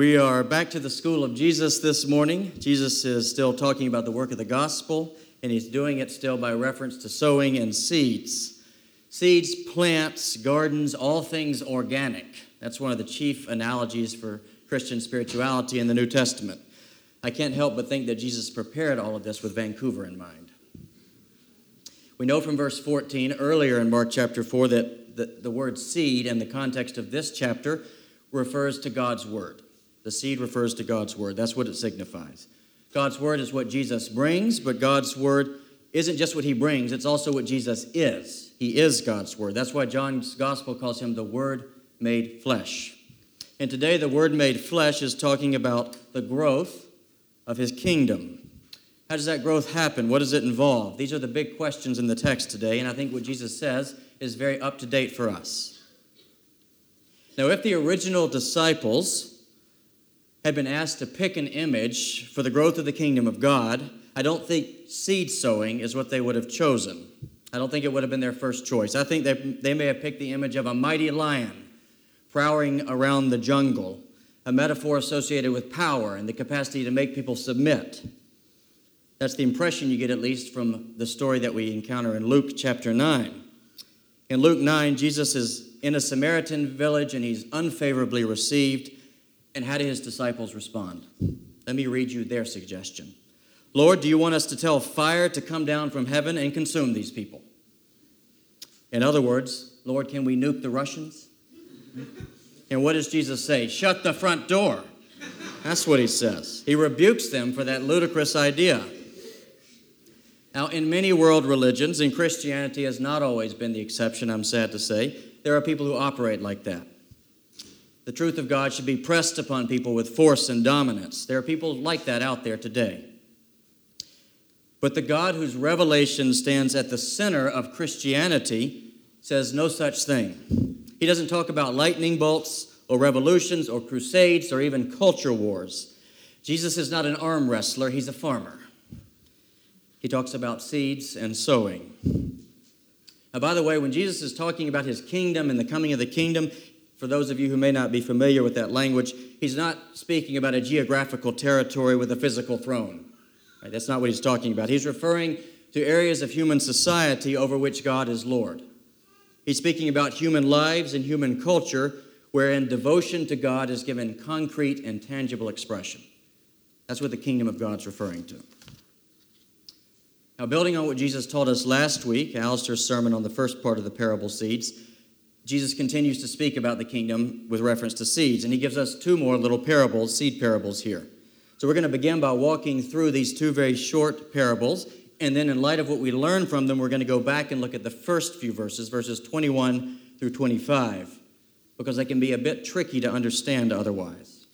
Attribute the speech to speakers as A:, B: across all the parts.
A: We are back to the school of Jesus this morning. Jesus is still talking about the work of the gospel, and he's doing it still by reference to sowing and seeds. Seeds, plants, gardens, all things organic. That's one of the chief analogies for Christian spirituality in the New Testament. I can't help but think that Jesus prepared all of this with Vancouver in mind. We know from verse 14 earlier in Mark chapter 4 that the, the word seed in the context of this chapter refers to God's word. The seed refers to God's word. That's what it signifies. God's word is what Jesus brings, but God's word isn't just what he brings, it's also what Jesus is. He is God's word. That's why John's gospel calls him the word made flesh. And today, the word made flesh is talking about the growth of his kingdom. How does that growth happen? What does it involve? These are the big questions in the text today, and I think what Jesus says is very up to date for us. Now, if the original disciples had been asked to pick an image for the growth of the kingdom of God, I don't think seed sowing is what they would have chosen. I don't think it would have been their first choice. I think they, they may have picked the image of a mighty lion prowling around the jungle, a metaphor associated with power and the capacity to make people submit. That's the impression you get, at least, from the story that we encounter in Luke chapter 9. In Luke 9, Jesus is in a Samaritan village and he's unfavorably received. And how do his disciples respond? Let me read you their suggestion. Lord, do you want us to tell fire to come down from heaven and consume these people? In other words, Lord, can we nuke the Russians? And what does Jesus say? Shut the front door. That's what he says. He rebukes them for that ludicrous idea. Now, in many world religions, and Christianity has not always been the exception, I'm sad to say, there are people who operate like that. The truth of God should be pressed upon people with force and dominance. There are people like that out there today. But the God whose revelation stands at the center of Christianity says no such thing. He doesn't talk about lightning bolts or revolutions or crusades or even culture wars. Jesus is not an arm wrestler, he's a farmer. He talks about seeds and sowing. Now, by the way, when Jesus is talking about his kingdom and the coming of the kingdom, for those of you who may not be familiar with that language, he's not speaking about a geographical territory with a physical throne. Right? That's not what he's talking about. He's referring to areas of human society over which God is Lord. He's speaking about human lives and human culture wherein devotion to God is given concrete and tangible expression. That's what the kingdom of God's referring to. Now, building on what Jesus taught us last week, Alistair's sermon on the first part of the parable seeds, Jesus continues to speak about the kingdom with reference to seeds, and he gives us two more little parables, seed parables here. So we're going to begin by walking through these two very short parables, and then in light of what we learn from them, we're going to go back and look at the first few verses, verses 21 through 25, because they can be a bit tricky to understand otherwise.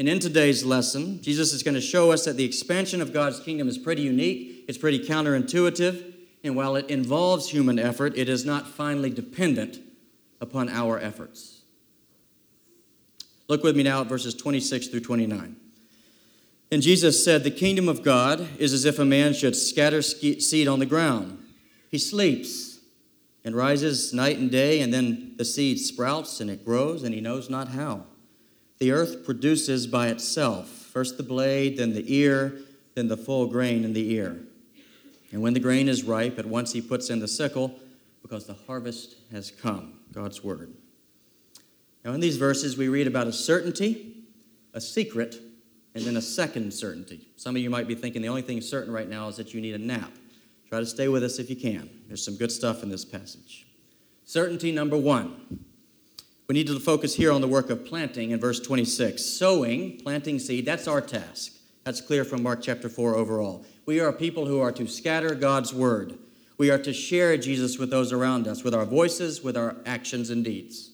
A: And in today's lesson, Jesus is going to show us that the expansion of God's kingdom is pretty unique, it's pretty counterintuitive, and while it involves human effort, it is not finally dependent upon our efforts. Look with me now at verses 26 through 29. And Jesus said, The kingdom of God is as if a man should scatter seed on the ground. He sleeps and rises night and day, and then the seed sprouts and it grows, and he knows not how. The earth produces by itself first the blade, then the ear, then the full grain in the ear. And when the grain is ripe, at once he puts in the sickle, because the harvest has come. God's word. Now, in these verses, we read about a certainty, a secret, and then a second certainty. Some of you might be thinking the only thing certain right now is that you need a nap. Try to stay with us if you can. There's some good stuff in this passage. Certainty number one. We need to focus here on the work of planting in verse 26. Sowing, planting seed, that's our task. That's clear from Mark chapter 4 overall. We are people who are to scatter God's word we are to share Jesus with those around us, with our voices, with our actions and deeds.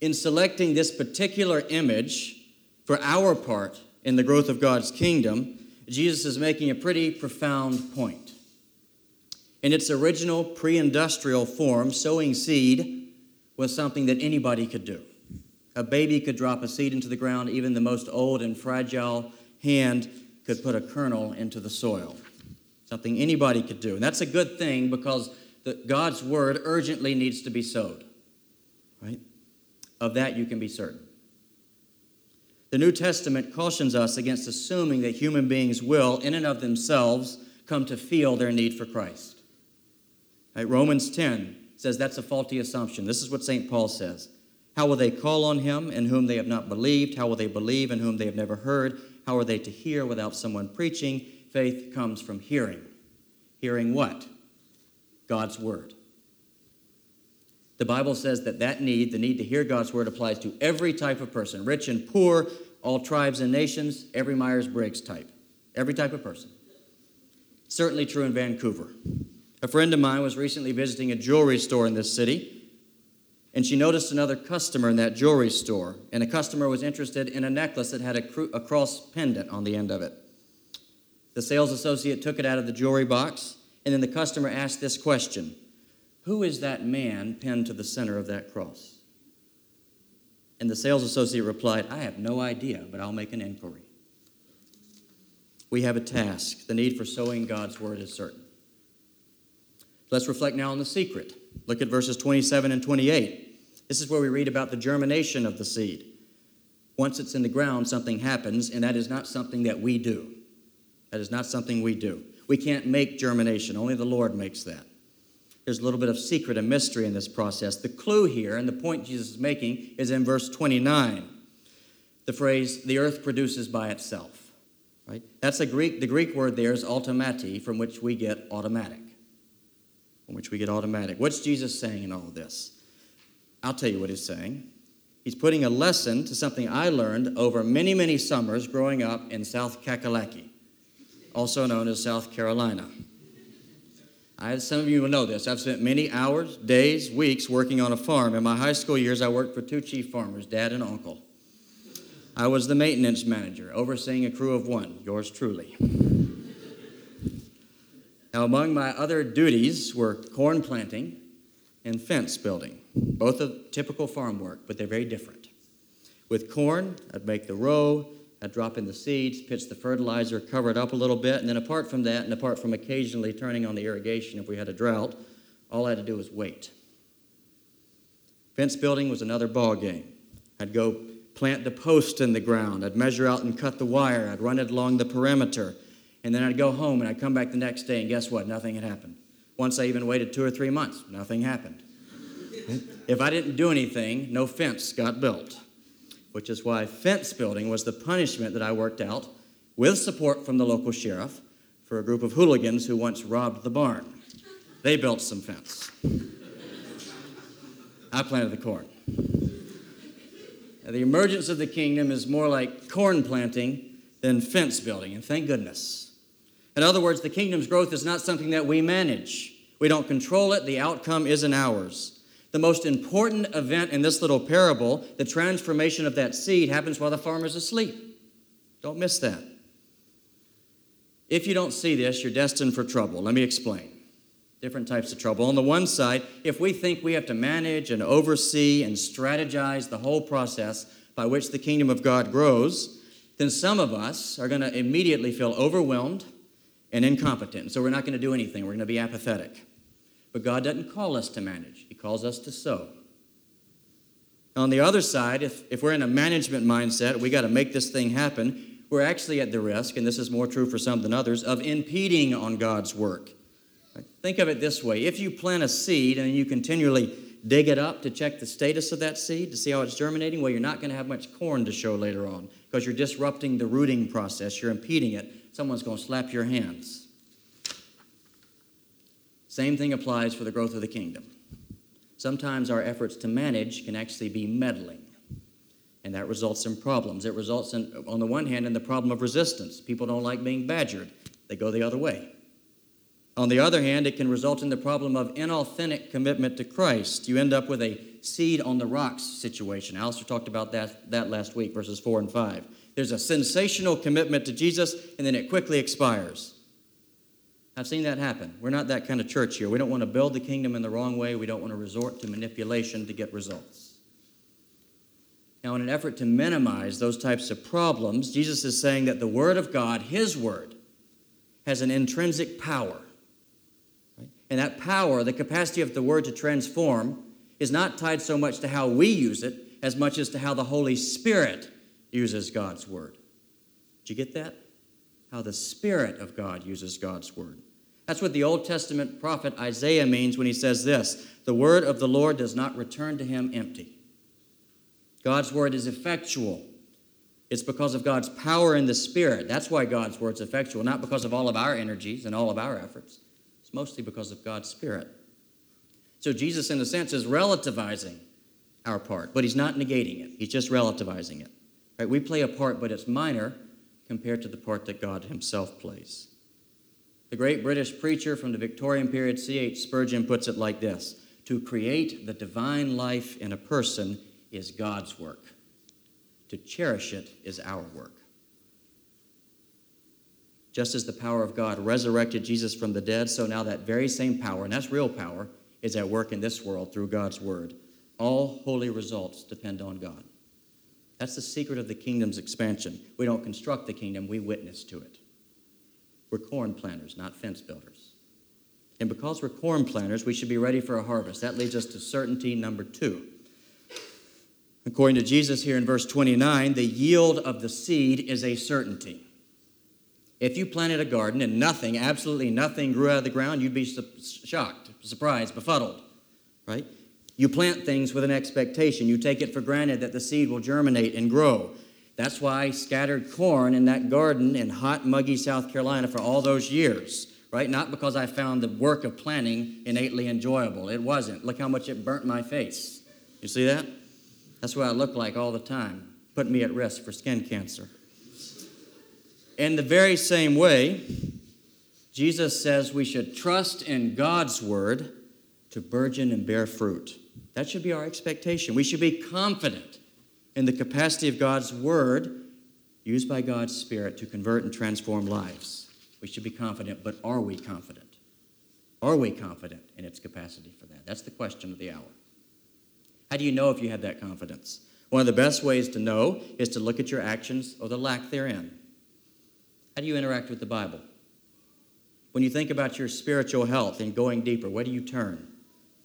A: In selecting this particular image for our part in the growth of God's kingdom, Jesus is making a pretty profound point. In its original pre industrial form, sowing seed was something that anybody could do. A baby could drop a seed into the ground, even the most old and fragile hand could put a kernel into the soil something anybody could do. And that's a good thing because the, God's word urgently needs to be sowed. Right? Of that you can be certain. The New Testament cautions us against assuming that human beings will, in and of themselves, come to feel their need for Christ. Right? Romans 10 says that's a faulty assumption. This is what St. Paul says. How will they call on him in whom they have not believed? How will they believe in whom they have never heard? How are they to hear without someone preaching? Faith comes from hearing. Hearing what? God's word. The Bible says that that need, the need to hear God's word, applies to every type of person rich and poor, all tribes and nations, every Myers Briggs type. Every type of person. Certainly true in Vancouver. A friend of mine was recently visiting a jewelry store in this city, and she noticed another customer in that jewelry store. And a customer was interested in a necklace that had a cross pendant on the end of it. The sales associate took it out of the jewelry box, and then the customer asked this question Who is that man pinned to the center of that cross? And the sales associate replied, I have no idea, but I'll make an inquiry. We have a task. The need for sowing God's word is certain. Let's reflect now on the secret. Look at verses 27 and 28. This is where we read about the germination of the seed. Once it's in the ground, something happens, and that is not something that we do. That is not something we do. We can't make germination, only the Lord makes that. There's a little bit of secret and mystery in this process. The clue here, and the point Jesus is making, is in verse 29. The phrase, the earth produces by itself. Right? That's a Greek, the Greek word there is automati, from which we get automatic from which we get automatic. What's Jesus saying in all of this? I'll tell you what he's saying. He's putting a lesson to something I learned over many, many summers growing up in South Kakalaki, also known as South Carolina. I, some of you will know this. I've spent many hours, days, weeks working on a farm. In my high school years, I worked for two chief farmers, dad and uncle. I was the maintenance manager, overseeing a crew of one, yours truly. Now, among my other duties were corn planting and fence building, both of typical farm work, but they're very different. With corn, I'd make the row, I'd drop in the seeds, pitch the fertilizer, cover it up a little bit, and then apart from that, and apart from occasionally turning on the irrigation if we had a drought, all I had to do was wait. Fence building was another ball game. I'd go plant the post in the ground. I'd measure out and cut the wire. I'd run it along the perimeter. And then I'd go home and I'd come back the next day, and guess what? Nothing had happened. Once I even waited two or three months, nothing happened. if I didn't do anything, no fence got built, which is why fence building was the punishment that I worked out with support from the local sheriff for a group of hooligans who once robbed the barn. They built some fence. I planted the corn. Now, the emergence of the kingdom is more like corn planting than fence building, and thank goodness. In other words, the kingdom's growth is not something that we manage. We don't control it, the outcome isn't ours. The most important event in this little parable, the transformation of that seed, happens while the farmer's asleep. Don't miss that. If you don't see this, you're destined for trouble. Let me explain. Different types of trouble. On the one side, if we think we have to manage and oversee and strategize the whole process by which the kingdom of God grows, then some of us are going to immediately feel overwhelmed and incompetent. So we're not going to do anything. We're going to be apathetic. But God doesn't call us to manage, He calls us to sow. On the other side, if, if we're in a management mindset, we got to make this thing happen, we're actually at the risk, and this is more true for some than others, of impeding on God's work. Think of it this way if you plant a seed and you continually dig it up to check the status of that seed to see how it's germinating, well, you're not going to have much corn to show later on because you're disrupting the rooting process, you're impeding it someone's going to slap your hands. Same thing applies for the growth of the kingdom. Sometimes our efforts to manage can actually be meddling, and that results in problems. It results in, on the one hand, in the problem of resistance. People don't like being badgered, they go the other way. On the other hand, it can result in the problem of inauthentic commitment to Christ. You end up with a seed on the rocks situation. Alistair talked about that, that last week, verses 4 and 5. There's a sensational commitment to Jesus, and then it quickly expires. I've seen that happen. We're not that kind of church here. We don't want to build the kingdom in the wrong way. We don't want to resort to manipulation to get results. Now, in an effort to minimize those types of problems, Jesus is saying that the Word of God, His Word, has an intrinsic power. Right? And that power, the capacity of the Word to transform, is not tied so much to how we use it as much as to how the Holy Spirit uses God's word. Did you get that? How the Spirit of God uses God's word. That's what the Old Testament prophet Isaiah means when he says this The word of the Lord does not return to him empty. God's word is effectual. It's because of God's power in the Spirit. That's why God's word's effectual, not because of all of our energies and all of our efforts. It's mostly because of God's Spirit. So Jesus, in a sense, is relativizing our part, but he's not negating it. He's just relativizing it. Right? We play a part, but it's minor compared to the part that God himself plays. The great British preacher from the Victorian period, C.H. Spurgeon, puts it like this To create the divine life in a person is God's work, to cherish it is our work. Just as the power of God resurrected Jesus from the dead, so now that very same power, and that's real power, is at work in this world through God's word. All holy results depend on God. That's the secret of the kingdom's expansion. We don't construct the kingdom, we witness to it. We're corn planters, not fence builders. And because we're corn planters, we should be ready for a harvest. That leads us to certainty number two. According to Jesus here in verse 29, the yield of the seed is a certainty. If you planted a garden and nothing, absolutely nothing grew out of the ground, you'd be su- shocked, surprised, befuddled, right? You plant things with an expectation. You take it for granted that the seed will germinate and grow. That's why I scattered corn in that garden in hot, muggy South Carolina for all those years, right? Not because I found the work of planting innately enjoyable. It wasn't. Look how much it burnt my face. You see that? That's what I look like all the time, put me at risk for skin cancer. In the very same way, Jesus says we should trust in God's word to burgeon and bear fruit. That should be our expectation. We should be confident in the capacity of God's Word used by God's Spirit to convert and transform lives. We should be confident, but are we confident? Are we confident in its capacity for that? That's the question of the hour. How do you know if you have that confidence? One of the best ways to know is to look at your actions or the lack therein. How do you interact with the Bible? When you think about your spiritual health and going deeper, where do you turn?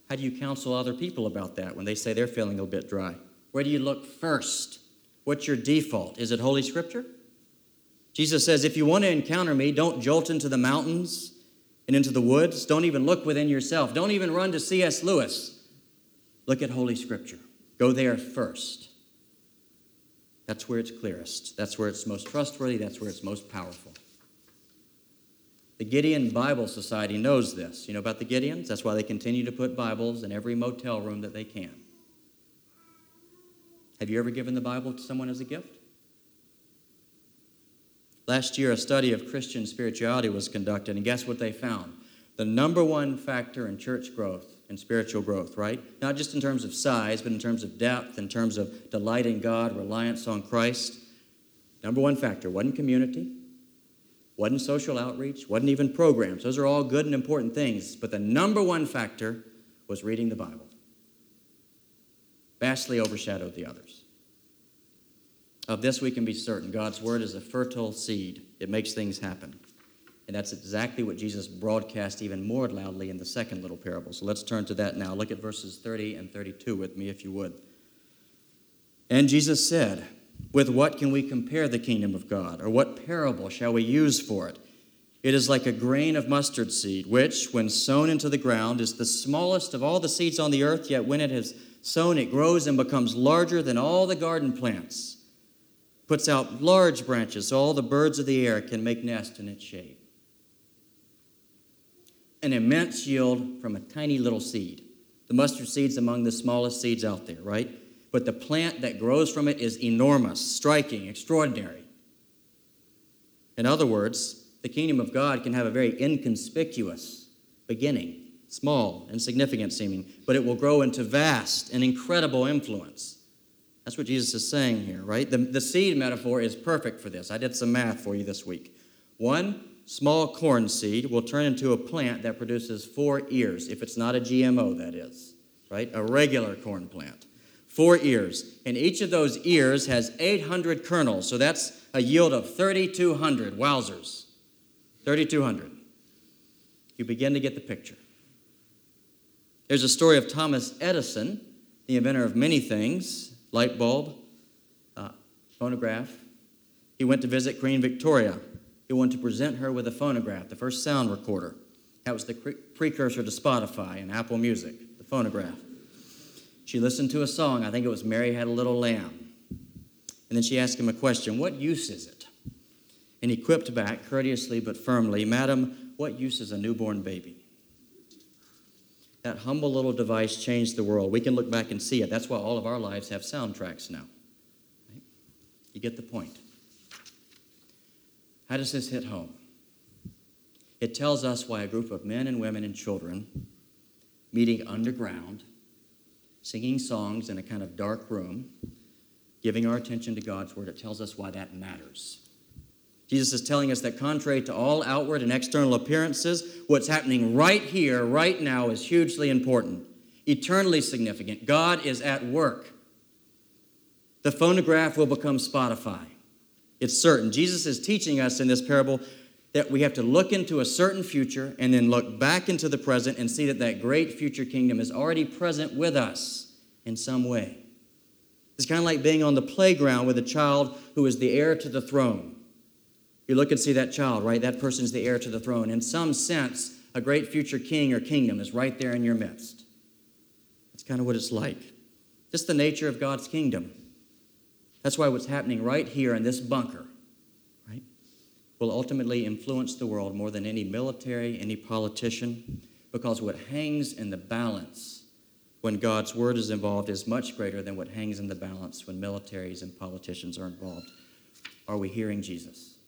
A: How do you counsel other people about that when they say they're feeling a bit dry? Where do you look first? What's your default? Is it Holy Scripture? Jesus says, if you want to encounter me, don't jolt into the mountains and into the woods. Don't even look within yourself. Don't even run to C.S. Lewis. Look at Holy Scripture. Go there first. That's where it's clearest. That's where it's most trustworthy. That's where it's most powerful. The Gideon Bible Society knows this. You know about the Gideons? That's why they continue to put Bibles in every motel room that they can. Have you ever given the Bible to someone as a gift? Last year, a study of Christian spirituality was conducted, and guess what they found? The number one factor in church growth and spiritual growth, right? Not just in terms of size, but in terms of depth, in terms of delight in God, reliance on Christ. Number one factor wasn't community, wasn't social outreach, wasn't even programs. Those are all good and important things, but the number one factor was reading the Bible vastly overshadowed the others. Of this we can be certain God's word is a fertile seed, it makes things happen. And that's exactly what Jesus broadcast even more loudly in the second little parable. So let's turn to that now. Look at verses 30 and 32 with me, if you would. And Jesus said, With what can we compare the kingdom of God? Or what parable shall we use for it? It is like a grain of mustard seed, which, when sown into the ground, is the smallest of all the seeds on the earth, yet when it has sown, it grows and becomes larger than all the garden plants, puts out large branches so all the birds of the air can make nest in its shade. An immense yield from a tiny little seed. The mustard seed's among the smallest seeds out there, right? But the plant that grows from it is enormous, striking, extraordinary. In other words, the kingdom of God can have a very inconspicuous beginning small, and insignificant seeming, but it will grow into vast and incredible influence. That's what Jesus is saying here, right? The, the seed metaphor is perfect for this. I did some math for you this week. One small corn seed will turn into a plant that produces four ears, if it's not a GMO, that is, right? A regular corn plant. Four ears. And each of those ears has 800 kernels, so that's a yield of 3,200. Wowzers. 3,200. You begin to get the picture. There's a story of Thomas Edison, the inventor of many things, light bulb. Uh, phonograph. He went to visit Queen Victoria. He wanted to present her with a phonograph, the first sound recorder. That was the precursor to Spotify and Apple Music, the phonograph. She listened to a song, I think it was Mary Had a Little Lamb. And then she asked him a question What use is it? And he quipped back, courteously but firmly, Madam, what use is a newborn baby? That humble little device changed the world. We can look back and see it. That's why all of our lives have soundtracks now. Right? You get the point. How does this hit home? It tells us why a group of men and women and children meeting underground, singing songs in a kind of dark room, giving our attention to God's Word, it tells us why that matters. Jesus is telling us that contrary to all outward and external appearances, what's happening right here, right now, is hugely important, eternally significant. God is at work. The phonograph will become Spotify. It's certain. Jesus is teaching us in this parable that we have to look into a certain future and then look back into the present and see that that great future kingdom is already present with us in some way. It's kind of like being on the playground with a child who is the heir to the throne. You look and see that child, right? That person is the heir to the throne. In some sense, a great future king or kingdom is right there in your midst. That's kind of what it's like. Just the nature of God's kingdom. That's why what's happening right here in this bunker, will ultimately influence the world more than any military, any politician, because what hangs in the balance when God's word is involved is much greater than what hangs in the balance when militaries and politicians are involved. Are we hearing Jesus?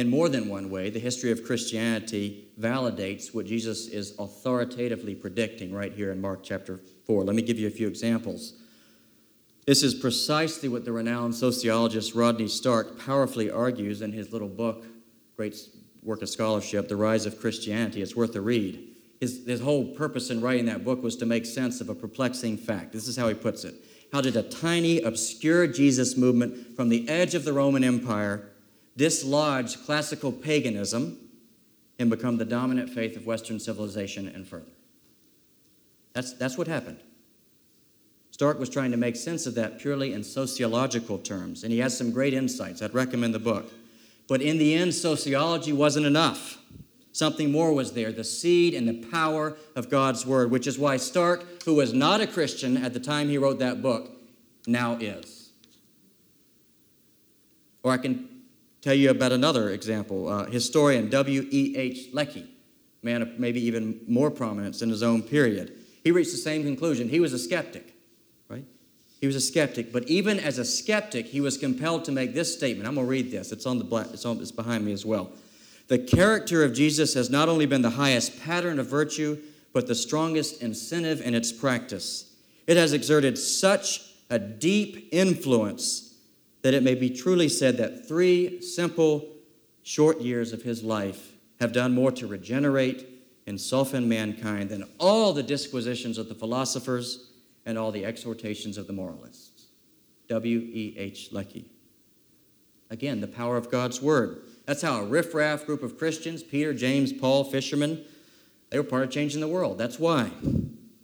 A: in more than one way, the history of Christianity validates what Jesus is authoritatively predicting right here in Mark chapter 4. Let me give you a few examples. This is precisely what the renowned sociologist Rodney Stark powerfully argues in his little book, great work of scholarship, The Rise of Christianity. It's worth a read. His, his whole purpose in writing that book was to make sense of a perplexing fact. This is how he puts it How did a tiny, obscure Jesus movement from the edge of the Roman Empire dislodge classical paganism and become the dominant faith of Western civilization and further. That's, that's what happened. Stark was trying to make sense of that purely in sociological terms, and he has some great insights. I'd recommend the book. But in the end, sociology wasn't enough. Something more was there the seed and the power of God's word, which is why Stark, who was not a Christian at the time he wrote that book, now is. Or I can tell you about another example. Uh, historian W.E.H. Lecky, man of maybe even more prominence in his own period. He reached the same conclusion. He was a skeptic? He was a skeptic, but even as a skeptic, he was compelled to make this statement. I'm going to read this. It's on the black, it's, on, it's behind me as well. The character of Jesus has not only been the highest pattern of virtue, but the strongest incentive in its practice. It has exerted such a deep influence that it may be truly said that three simple, short years of his life have done more to regenerate and soften mankind than all the disquisitions of the philosophers and all the exhortations of the moralists. W.E.H. Lecky. Again, the power of God's Word. That's how a riffraff group of Christians, Peter, James, Paul, fishermen, they were part of changing the world. That's why.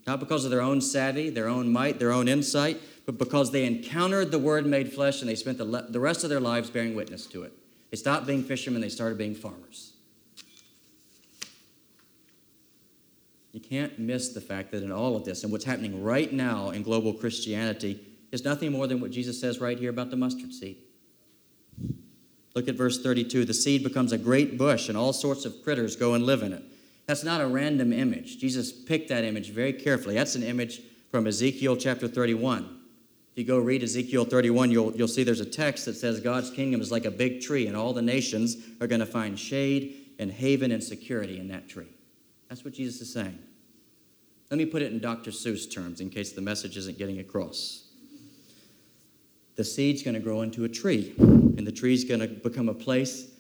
A: Not because of their own savvy, their own might, their own insight, but because they encountered the Word made flesh and they spent the, le- the rest of their lives bearing witness to it. They stopped being fishermen, they started being farmers. You can't miss the fact that in all of this, and what's happening right now in global Christianity, is nothing more than what Jesus says right here about the mustard seed. Look at verse 32. The seed becomes a great bush, and all sorts of critters go and live in it. That's not a random image. Jesus picked that image very carefully. That's an image from Ezekiel chapter 31. If you go read Ezekiel 31, you'll, you'll see there's a text that says God's kingdom is like a big tree, and all the nations are going to find shade and haven and security in that tree. That's what Jesus is saying. Let me put it in Dr. Seuss terms in case the message isn't getting across. The seed's going to grow into a tree, and the tree's going to become a place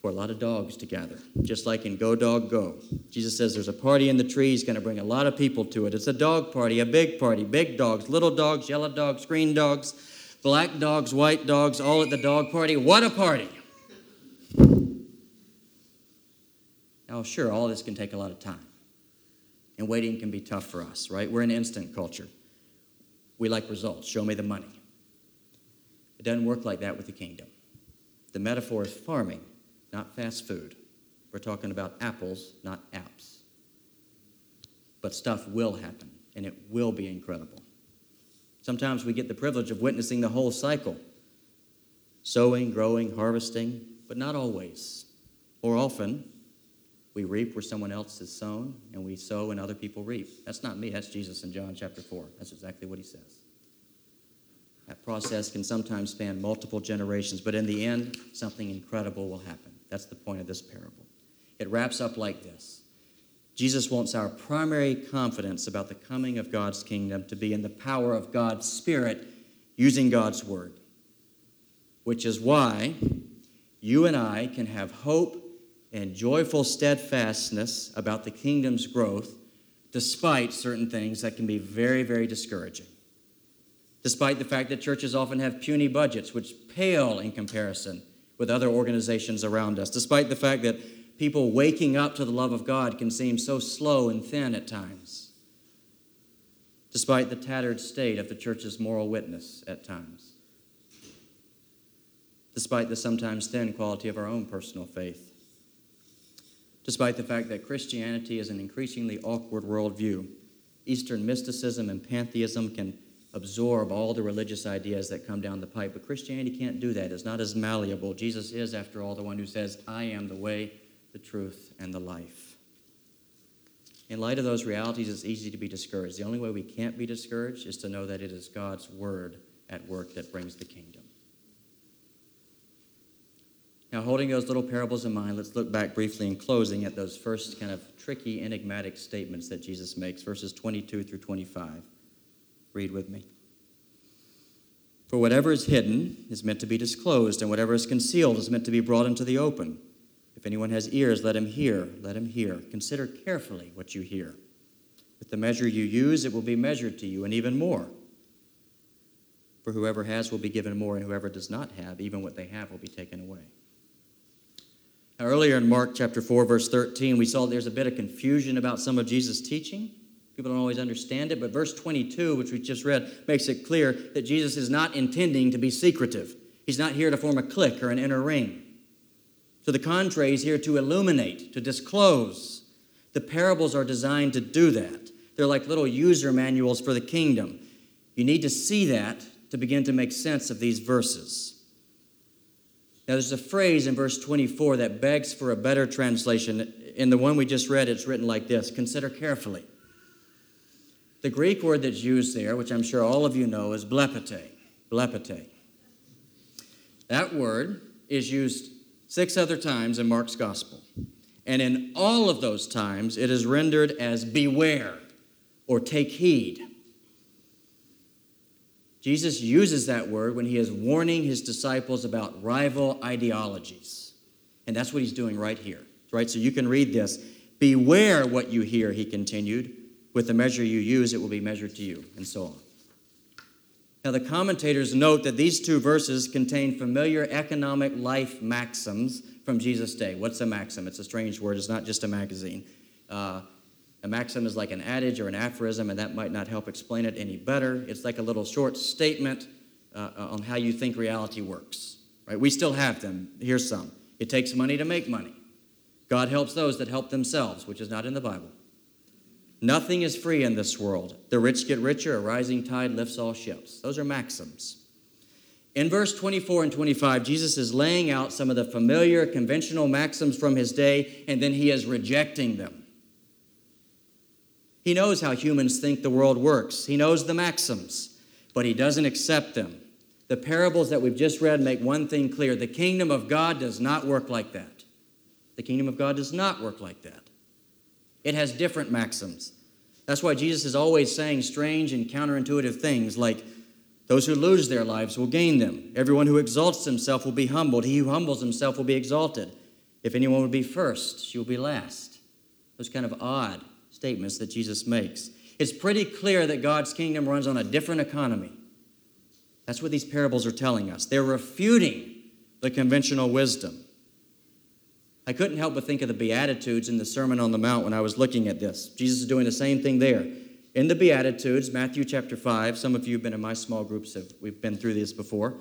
A: for a lot of dogs to gather, just like in Go Dog Go. Jesus says there's a party in the tree, he's going to bring a lot of people to it. It's a dog party, a big party, big dogs, little dogs, yellow dogs, green dogs, black dogs, white dogs, all at the dog party. What a party! Now, sure, all this can take a lot of time, and waiting can be tough for us, right? We're an instant culture. We like results. Show me the money. It doesn't work like that with the kingdom. The metaphor is farming, not fast food. We're talking about apples, not apps. But stuff will happen, and it will be incredible. Sometimes we get the privilege of witnessing the whole cycle sowing, growing, harvesting, but not always. Or often, we reap where someone else has sown, and we sow and other people reap. That's not me, that's Jesus in John chapter 4. That's exactly what he says. That process can sometimes span multiple generations, but in the end, something incredible will happen. That's the point of this parable. It wraps up like this Jesus wants our primary confidence about the coming of God's kingdom to be in the power of God's Spirit using God's Word, which is why you and I can have hope and joyful steadfastness about the kingdom's growth despite certain things that can be very, very discouraging. Despite the fact that churches often have puny budgets, which pale in comparison with other organizations around us, despite the fact that people waking up to the love of God can seem so slow and thin at times, despite the tattered state of the church's moral witness at times, despite the sometimes thin quality of our own personal faith despite the fact that Christianity is an increasingly awkward worldview. Eastern mysticism and pantheism can absorb all the religious ideas that come down the pipe, but Christianity can't do that. It's not as malleable. Jesus is, after all, the one who says, I am the way, the truth, and the life. In light of those realities, it's easy to be discouraged. The only way we can't be discouraged is to know that it is God's word at work that brings the kingdom. Now, holding those little parables in mind, let's look back briefly in closing at those first kind of tricky, enigmatic statements that Jesus makes, verses 22 through 25. Read with me. For whatever is hidden is meant to be disclosed, and whatever is concealed is meant to be brought into the open. If anyone has ears, let him hear. Let him hear. Consider carefully what you hear. With the measure you use, it will be measured to you, and even more. For whoever has will be given more, and whoever does not have, even what they have will be taken away. Earlier in Mark chapter 4, verse 13, we saw there's a bit of confusion about some of Jesus' teaching. People don't always understand it, but verse 22, which we just read, makes it clear that Jesus is not intending to be secretive. He's not here to form a clique or an inner ring. To the contrary, he's here to illuminate, to disclose. The parables are designed to do that. They're like little user manuals for the kingdom. You need to see that to begin to make sense of these verses. Now, there's a phrase in verse 24 that begs for a better translation. In the one we just read, it's written like this Consider carefully. The Greek word that's used there, which I'm sure all of you know, is blepete. Blepete. That word is used six other times in Mark's gospel. And in all of those times, it is rendered as beware or take heed. Jesus uses that word when he is warning his disciples about rival ideologies. And that's what he's doing right here. Right? So you can read this. Beware what you hear, he continued. With the measure you use, it will be measured to you, and so on. Now, the commentators note that these two verses contain familiar economic life maxims from Jesus' day. What's a maxim? It's a strange word, it's not just a magazine. Uh, a maxim is like an adage or an aphorism, and that might not help explain it any better. It's like a little short statement uh, on how you think reality works. Right? We still have them. Here's some. It takes money to make money. God helps those that help themselves, which is not in the Bible. Nothing is free in this world. The rich get richer, a rising tide lifts all ships. Those are maxims. In verse 24 and 25, Jesus is laying out some of the familiar, conventional maxims from his day, and then he is rejecting them. He knows how humans think the world works, he knows the maxims, but he doesn't accept them. The parables that we've just read make one thing clear the kingdom of God does not work like that. The kingdom of God does not work like that. It has different maxims. That's why Jesus is always saying strange and counterintuitive things like, Those who lose their lives will gain them. Everyone who exalts himself will be humbled. He who humbles himself will be exalted. If anyone would be first, she will be last. Those kind of odd statements that Jesus makes. It's pretty clear that God's kingdom runs on a different economy. That's what these parables are telling us. They're refuting the conventional wisdom. I couldn't help but think of the Beatitudes in the Sermon on the Mount when I was looking at this. Jesus is doing the same thing there. in the Beatitudes, Matthew chapter 5, some of you have been in my small groups, we've been through this before.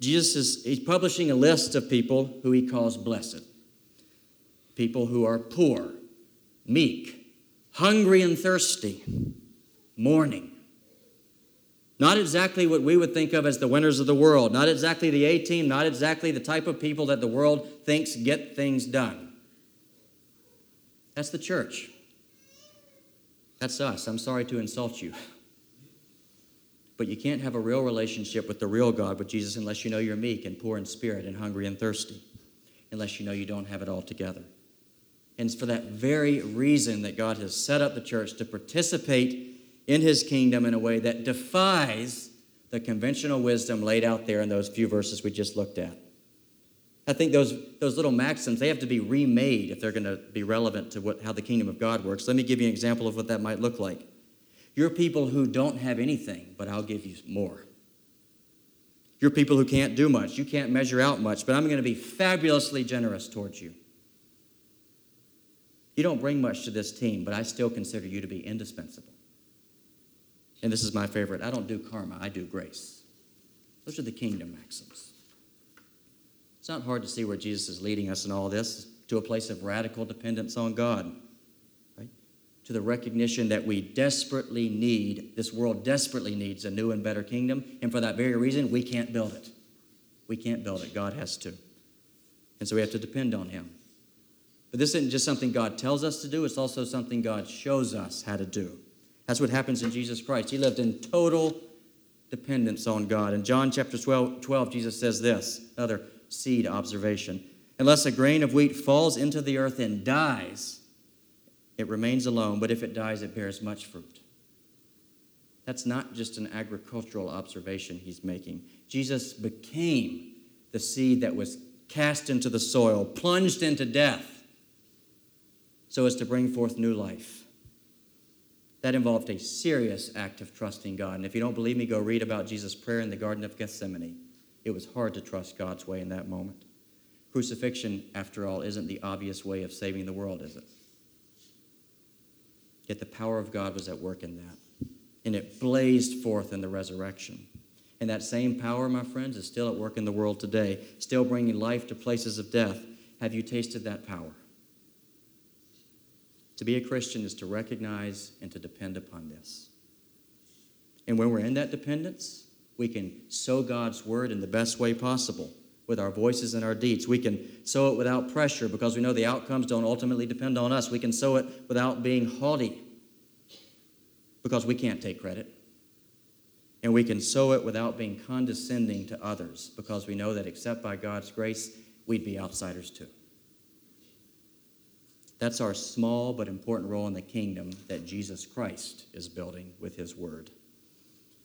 A: Jesus is he's publishing a list of people who he calls blessed. People who are poor, meek, hungry and thirsty, mourning. Not exactly what we would think of as the winners of the world, not exactly the A team, not exactly the type of people that the world thinks get things done. That's the church. That's us. I'm sorry to insult you. But you can't have a real relationship with the real God, with Jesus, unless you know you're meek and poor in spirit and hungry and thirsty, unless you know you don't have it all together. And it's for that very reason that God has set up the church to participate in his kingdom in a way that defies the conventional wisdom laid out there in those few verses we just looked at. I think those, those little maxims, they have to be remade if they're going to be relevant to what, how the kingdom of God works. Let me give you an example of what that might look like. You're people who don't have anything, but I'll give you more. You're people who can't do much. You can't measure out much, but I'm going to be fabulously generous towards you. You don't bring much to this team, but I still consider you to be indispensable. And this is my favorite I don't do karma, I do grace. Those are the kingdom maxims. It's not hard to see where Jesus is leading us in all this to a place of radical dependence on God, right? To the recognition that we desperately need, this world desperately needs a new and better kingdom. And for that very reason, we can't build it. We can't build it. God has to. And so we have to depend on Him. But this isn't just something God tells us to do, it's also something God shows us how to do. That's what happens in Jesus Christ. He lived in total dependence on God. In John chapter 12, 12 Jesus says this another seed observation. Unless a grain of wheat falls into the earth and dies, it remains alone, but if it dies, it bears much fruit. That's not just an agricultural observation he's making. Jesus became the seed that was cast into the soil, plunged into death, so as to bring forth new life. That involved a serious act of trusting God. And if you don't believe me, go read about Jesus' prayer in the Garden of Gethsemane. It was hard to trust God's way in that moment. Crucifixion, after all, isn't the obvious way of saving the world, is it? Yet the power of God was at work in that. And it blazed forth in the resurrection. And that same power, my friends, is still at work in the world today, still bringing life to places of death. Have you tasted that power? To be a Christian is to recognize and to depend upon this. And when we're in that dependence, we can sow God's word in the best way possible with our voices and our deeds. We can sow it without pressure because we know the outcomes don't ultimately depend on us. We can sow it without being haughty because we can't take credit. And we can sow it without being condescending to others because we know that except by God's grace, we'd be outsiders too. That's our small but important role in the kingdom that Jesus Christ is building with his word.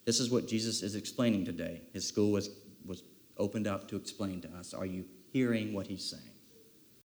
A: This is what Jesus is explaining today. His school was, was opened up to explain to us. Are you hearing what he's saying?